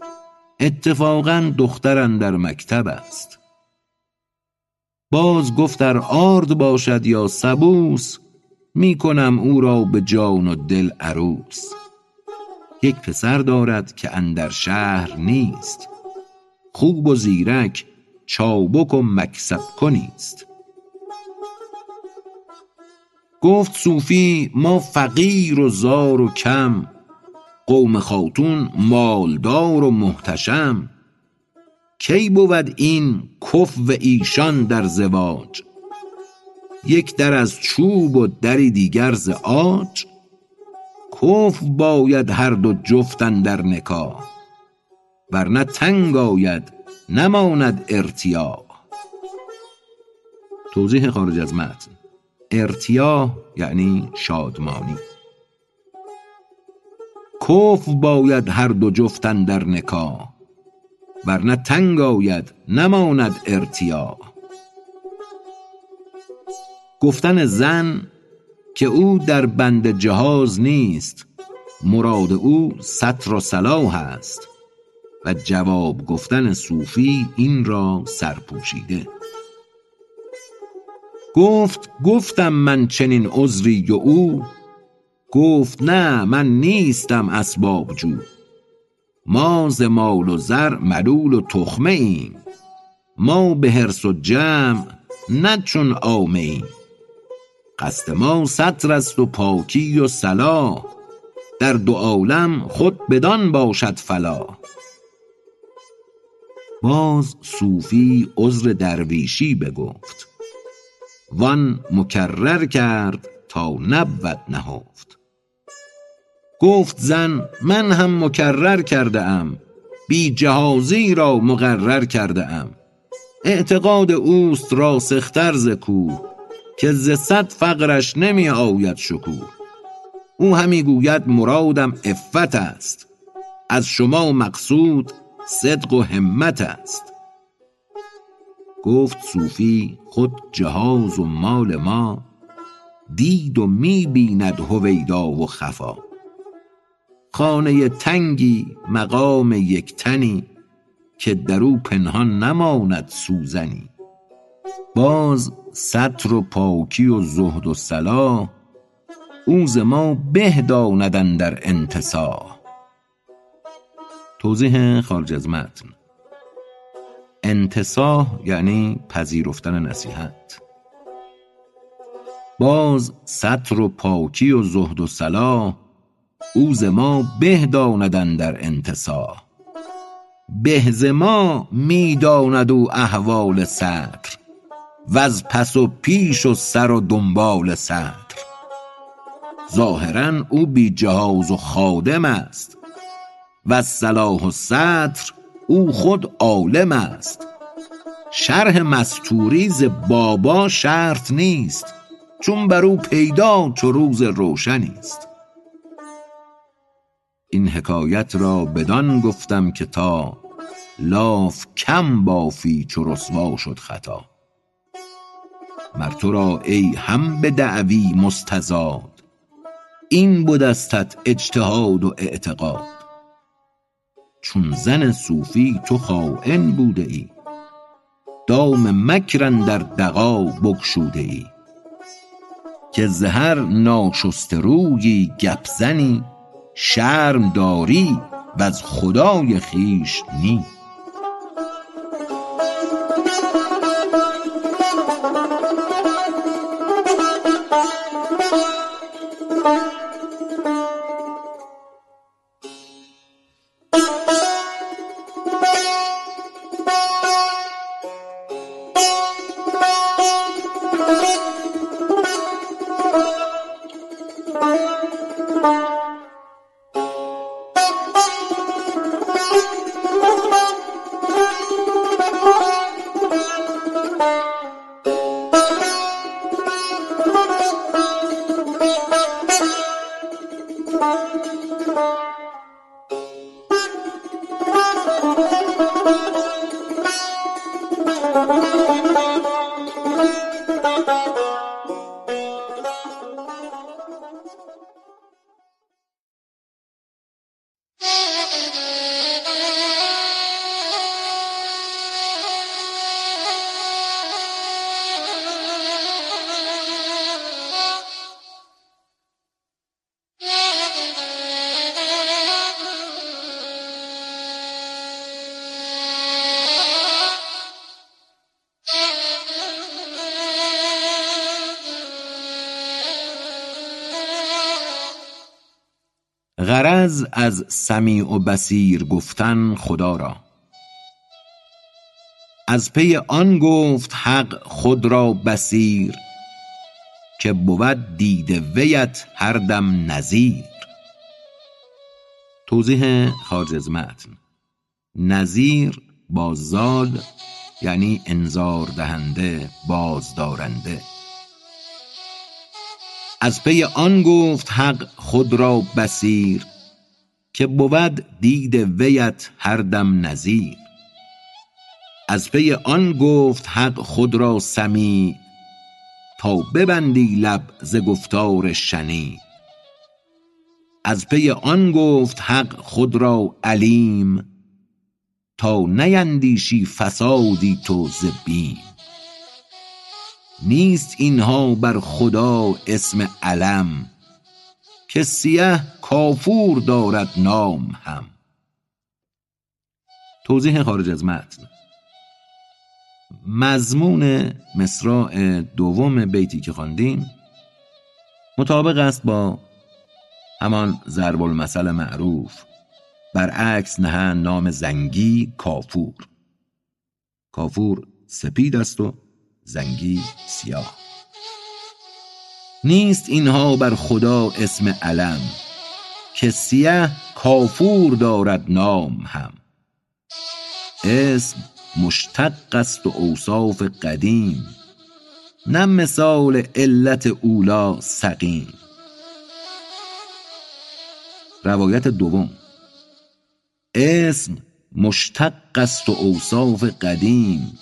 اتفاقا دختر اندر مکتب است. باز گفت ار آرد باشد یا سبوس می کنم او را به جان و دل عروس. یک پسر دارد که اندر شهر نیست. خوب و زیرک چابک و مکسب کنیست. گفت صوفی ما فقیر و زار و کم قوم خاتون مالدار و محتشم. کی بود این کفو ایشان در زواج؟ یک در از چوب و دری دیگر ز عاج کفو باید هر دو جفت اندر نکاح ورنه تنگ آید نماند ارتیاح توضیح خارج از متن. ارتیاح یعنی شادمانی. کفو باید هر دو جفت اندر نکاح ورنه تنگ آید نماند ارتیاح گفتن زن که او در بند جهاز نیست مراد او ستر و صلاح است. و جواب گفتن صوفی این را سرپوشیده. گفت گفتم من چنین عذری و او؟ گفت نه من نیستم اسباب جو. ما ز مال و زر ملول و تخمه ایم. ما به حرص و جمع نه چون عامه ایم. قصد ما ستر است و پاکی و صلاح. در دو عالم خود بدان باشد فلاح. باز صوفی عذر درویشی بگفت. وان مکرر کرد تا نبود نهفت. گفت زن من هم مکرر کرده ام بی جهازی را مقرر کرده ام اعتقاد اوست راسختر ز کوه که ز صد فقرش نمی آید شکوه. او همی گوید مرادم عفت است. از شما مقصود صدق و همت است. گفت صوفی خود جهاز و مال ما دید و می بیند هویدا و خفا. خانه تنگی مقام یک تنی که در او پنهان نماند سوزنی. باز ستر و پاکی و زهد و صلاح او ما به اندر انتصاح. توضیح خارج از متن. انتصاح یعنی پذیرفتن نصیحت. باز ستر و پاکی و زهد و صلاح او ز ما به داند اندر انتصاح. به ز ما می داند او احوال ستر وز پس و پیش و سر و دنبال ستر ظاهرا او بی جهاز و خادم است. وز صلاح و ستر او خود عالم است. شرح مستوری ز بابا شرط نیست چون بر او پیدا چو روز روشنی است. این حکایت را بدان گفتم که تا لاف کم بافی چو رسوا شد خطا. مر تو را ای هم به دعوی مستزاد این بدستت اجتهاد و اعتقاد. چون زن صوفی تو خاین بوده ای. دام مکر اندر دغا بگشوده ای. که ز هر ناشسته رویی گپ زنی شرم داری وز خدای خویش نی. از سمیع و بصیر گفتن خدا را. از پی آن گفت حق خود را بصیر که بود دید ویت هر دم نذیر توضیح خارج از متن. نذیر با زال یعنی انذار دهنده بازدارنده. از پی آن گفت حق خود را بصیر که بود دید ویت هر دم نذیر از پی آن گفت حق خود را سمیع تا ببندی لب ز گفتار شنیع از پی آن گفت حق خود را علیم تا نیندیشی فسادی تو ز بیم. نیست اینها بر خدا اسم علم که سیه کافور دارد نام هم. توضیح خارج از متن. مضمون مصراع دوم بیتی که خواندیم مطابق است با همان ضرب المثل معروف برعکس نهند نام زنگی کافور. کافور سپید است و زنگی سیاه. نیست اینها بر خدا اسم علم که سیه کافور دارد نام هم. اسم مشتق است و اوصاف قدیم نه مثال علت اولا سقیم. روایت دوم. اسم مشتق است و اوصاف قدیم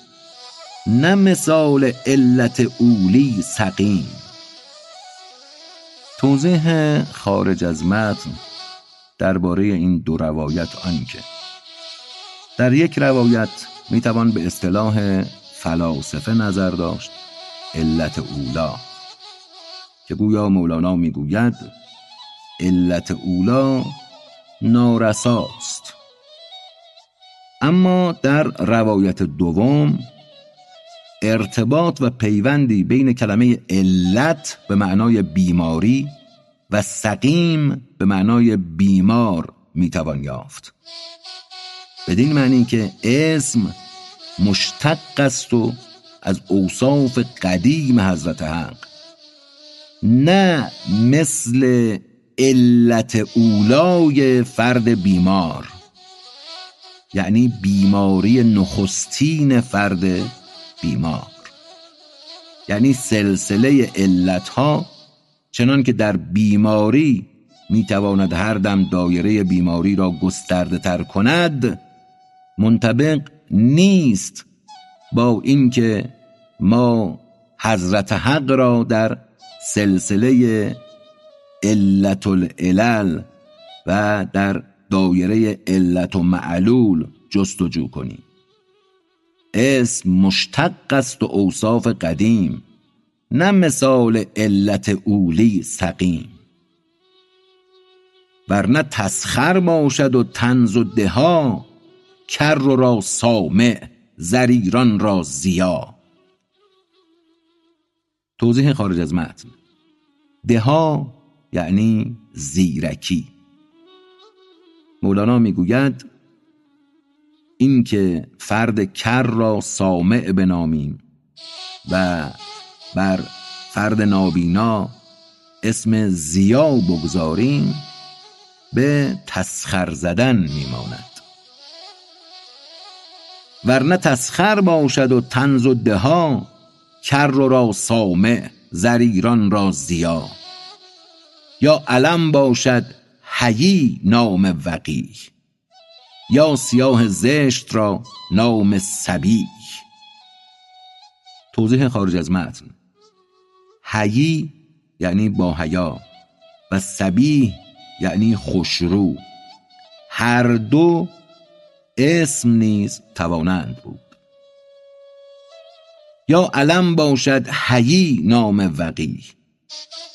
نه مثال علت اولی سقیم. توضیح خارج از متن درباره این دو روایت آنکه. در یک روایت می‌توان به اصطلاح فلاسفه نظر داشت علت اولا که گویا مولانا می‌گوید علت اولا نارساست. اما در روایت دوم ارتباط و پیوندی بین کلمه علت به معنای بیماری و سقیم به معنای بیمار می‌توان یافت. بدین معنی که اسم مشتق است و از اوصاف قدیم حضرت حق. نه مثل علت اولای فرد بیمار. یعنی بیماری نخستین فرد بیمار. یعنی سلسله علتها چنان که در بیماری می‌تواند هر دم دایره بیماری را گسترده تر کند منطبق نیست با اینکه ما حضرت حق را در سلسله علت العلل و در دایره علت و معلول جستجو کنیم. اسم مشتق است و اوصاف قدیم نه مثال علت اولی سقیم. ورنه تسخر باشد و تنز و دها کر را سامع زریران را زیا توضیح خارج از متن. دها یعنی زیرکی. مولانا می‌گوید اینکه فرد کر را سامع بنامیم و بر فرد نابینا اسم زیا بگذاریم به تسخر زدن میماند. ورنه تسخر باشد و تنز و دها کر را سامع زریران را زیا. یا علم باشد حیی نام وقی یا سیاه زشت را نام سبی توضیح خارج از متن. حیی یعنی با حیا و سبیه یعنی خوشرو. هر دو اسم نیز توانند بود. یا علم باشد حیی نام وقی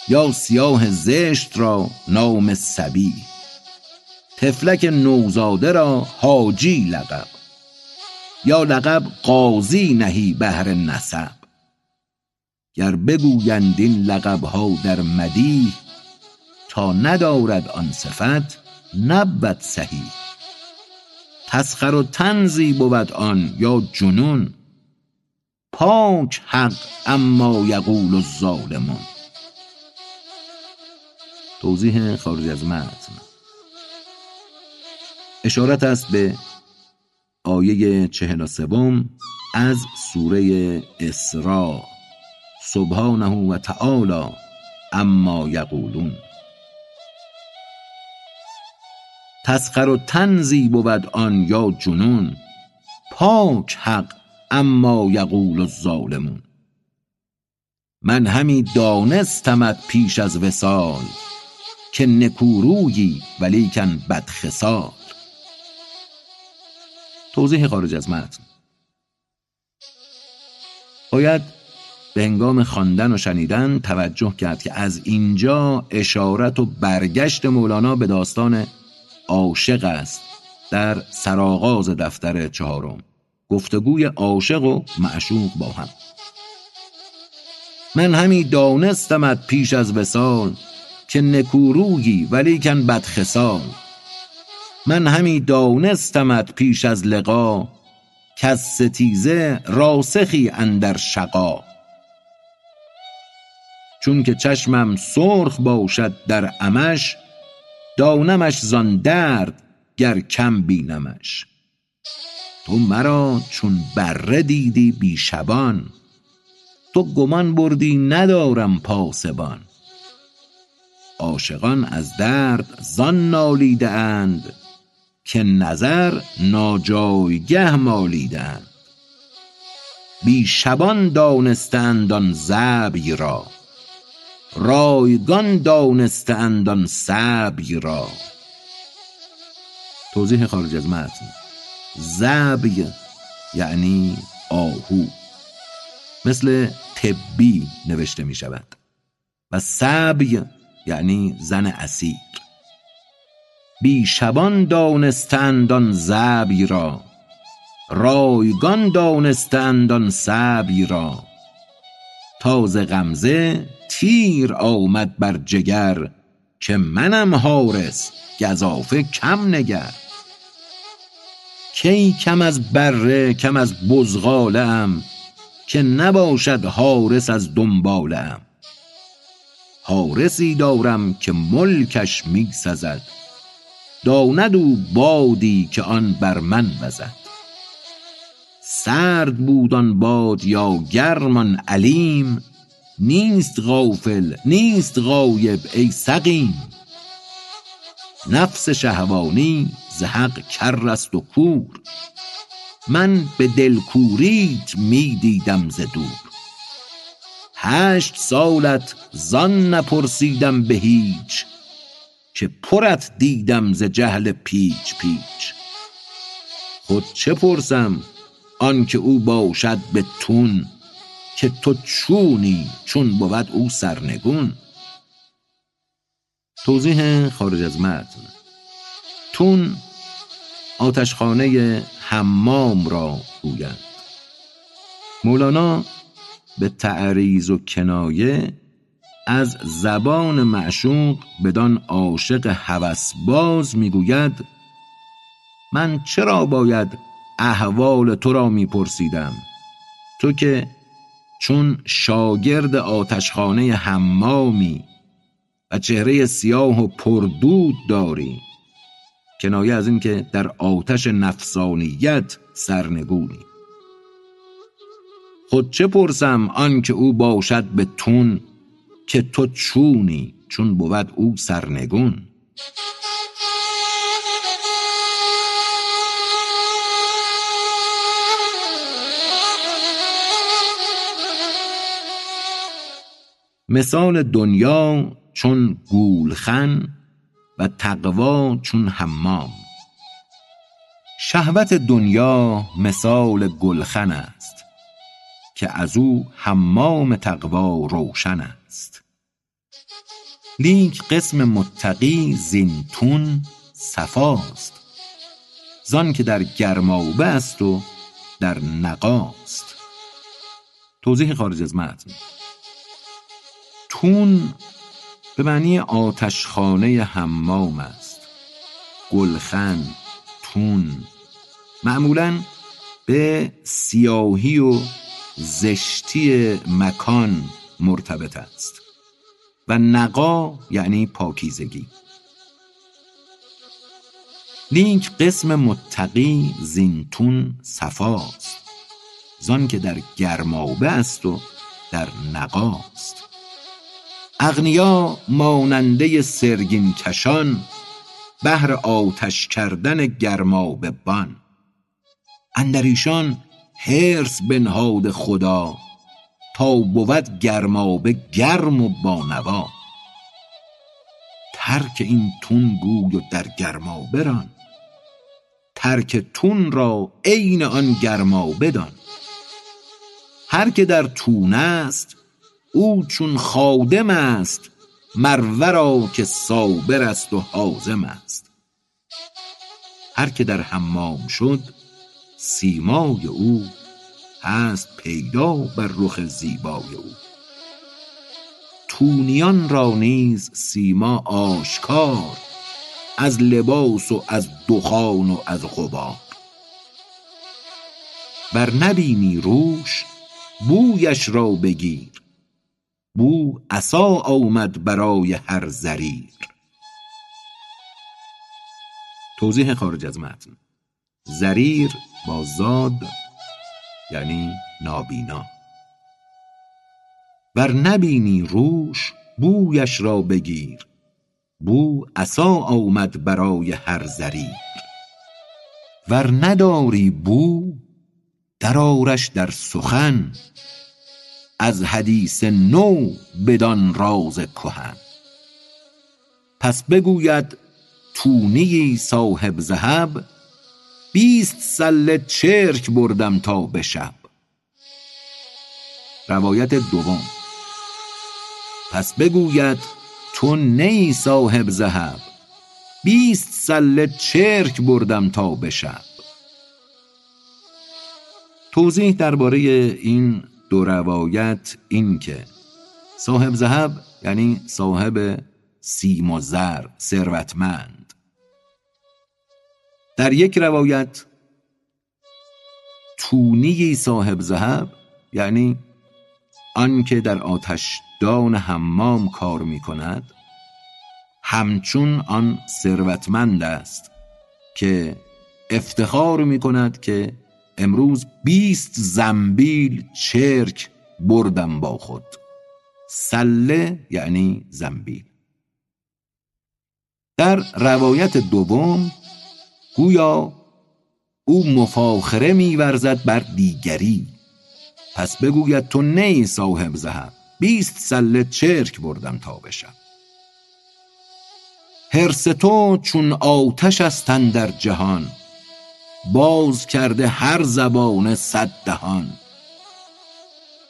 یا سیاه زشت را نام سبی تفلک نوزاده را حاجی لقب یا لقب قاضی نهی بهر نسب. گر بگویند این لقبها در مدیح تا ندارد آن صفت نبود صحیح. تسخر و تنزی بود آن یا جنون پاک حق اما یقول الظالمون. توضیح خارج از متن. اشارت است به آیه چهل و سوم از سوره اسراء. سبحانه و تعالی اما یقولون. تسخر و تنزی بود آن یا جنون پاک حق اما یقول الظالمون. من همی دانستمت پیش از وسال که نکورویی ولیکن بدخصال. توضیح خارج از متن باید به هنگام خواندن و شنیدن توجه کرد که از اینجا اشارت و برگشت مولانا به داستان عاشق است در سرآغاز دفتر چهارم. گفتگوی عاشق و معشوق با هم. من همی دانستمت پیش از وسال که نکورویی ولیکن بدخصال. من همی دانستمت پیش از لقا کز ستیزه راسخی اندر شقا. چون که چشمم سرخ باشد در امش دانمش زان درد گر کم بینمش. تو مرا چون بره دیدی بی شبان تو گمان بردی ندارم پاسبان. عاشقان از درد زان نالیده اند که نظر ناجایگه مالیده اند بی شبان دانستند آن ظبی را. رایگان دانستند آن سبی را. توضیح خارج از متن. زبی یعنی آهو. مثل طبی نوشته می شود و سبی یعنی زن اسیر. بی شبان دانستند آن زبی را. رایگان دانستند آن سبی را. تاز غمزه تیر آمد بر جگر که منم حارس گزافه کم نگر. کی کم از بره کم از بزغاله ام که نباشد حارس از دنباله ام حارسی دارم که ملکش می سزد. داند او بادی که آن بر من وزد. سرد بود آن باد یا گرم آن علیم نیست غافل نیست غایب ای سقیم. نفس شهوانی ز حق کر است و کور. من به دلکوریت می دیدم ز دور. هشت سالت زان نپرسیدم به هیچ. که پرت دیدم ز جهل پیچ پیچ. خود چه پرسم آنکه او باشد به تون که تو چونی چون بود او سرنگون؟ توضیح خارج از متن. تون آتشخانه حمام را گویند. مولانا به تعریض و کنایه از زبان معشوق بدان عاشق هوسباز می‌گوید من چرا باید احوال تو را میپرسیدم؟ تو که چون شاگرد آتشخانه حمامی و چهره سیاه و پردود داری کنایه از این که در آتش نفسانیت سرنگونی. خود چه پرسم آن که او باشد به تون که تو چونی چون بود او سرنگون. مثال دنیا چون گولخن و تقوا چون حمام. شهوت دنیا مثال گلخن است که از او حمام تقوا روشن است. لیک قسم متقی زینتون صفاست. زان که در گرمابه است و در نقاست. توضیح خارج از متن. تون به معنی آتشخانه حمام است. گلخن تون. معمولا به سیاهی و زشتی مکان مرتبط است. و نقا یعنی پاکیزگی. لینک قسم متقی زینتون صفاست. زان که در گرمابه است و در نقاست. اغنیا ماننده سرگین کشان بهر آتش کردن گرمابه بان اندر ایشان حرص بنهاد خدا تا بود گرمابه گرم و بانوا ترک این تون گوی و در گرمابه ران ترک تون را عین آن گرمابه دان هر که در تون است او چون خادم است مر ورا که صابر است و حازم است. هر که در حمام شد سیمای او هست پیدا بر رخ زیبای او. تونیان را نیز سیما آشکار از لباس و از دخان و از غبار. ور نبینی روش بویش را بگیر. بو عصا آمد برای هر زریر. توضیح خارج از متن. زریر با زاد یعنی نابینا. ور نبینی روش بویش را بگیر. بو عصا آمد برای هر زریر ور نداری بو درآرش در سخن. از حدیث نو بدان راز کهن. پس بگوید تونی صاحب ذهب بیست سله چرک بردم تا به شب. روایت دوم. پس بگوید تو نی صاحب ذهب بیست سله چرک بردم تا به شب. توضیح درباره این دو روایت این که صاحب ذهب یعنی صاحب سیم و زر ثروتمند. در یک روایت تونی صاحب ذهب یعنی آنکه در آتشدان حمام کار می کند همچون آن ثروتمند است که افتخار می کند که امروز بیست زنبیل چرک بردم با خود. سله یعنی زنبیل. در روایت دوم گویا او مفاخره میورزد بر دیگری. پس بگوید تو نی صاحب زهب بیست سله چرک بردم تا بشم. حرس تو چون آتش است در جهان باز کرده هر زبان صد دهان.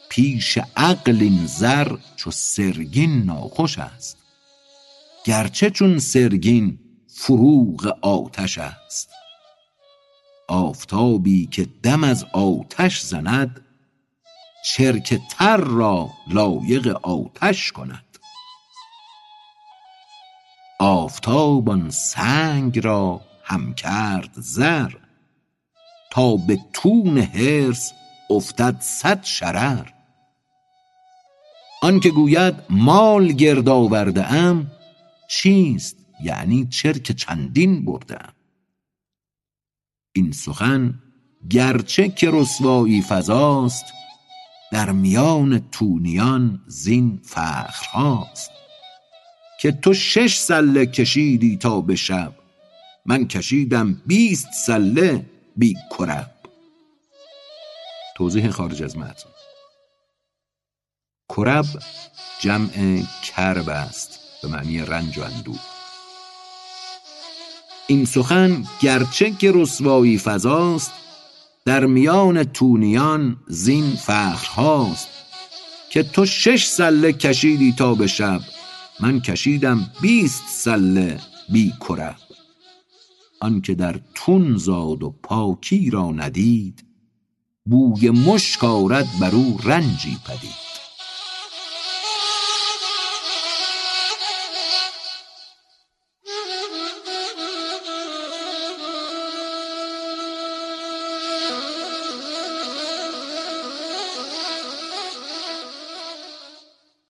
پیش عقل این زر چو سرگین ناخوش است گرچه چون سرگین فروغ آتش است. آفتابی که دم از آتش زند چرک تر را لایق آتش کند. آفتاب سنگ را هم کرد زر تا به تون حرص افتد صد شرر. آنکه گوید مال گرد آورده ام چیست یعنی چرک چندین برده ام. این سخن گرچه که رسوایی فضاست در میان تونیان زین فخرهاست. که تو شش سله کشیدی تا به شب من کشیدم بیست سله بی کرب. توضیح خارج از متن. کرب جمع کرب است به معنی رنج و اندوه. این سخن گرچه که رسوایی فضاست در میان تونیان زین فخرهاست که تو شش سله کشیدی تا به شب من کشیدم بیست سله بی کرب آنکه در تون زاد و پاکی را ندید بوی مشک آرد بر او رنجی پدید.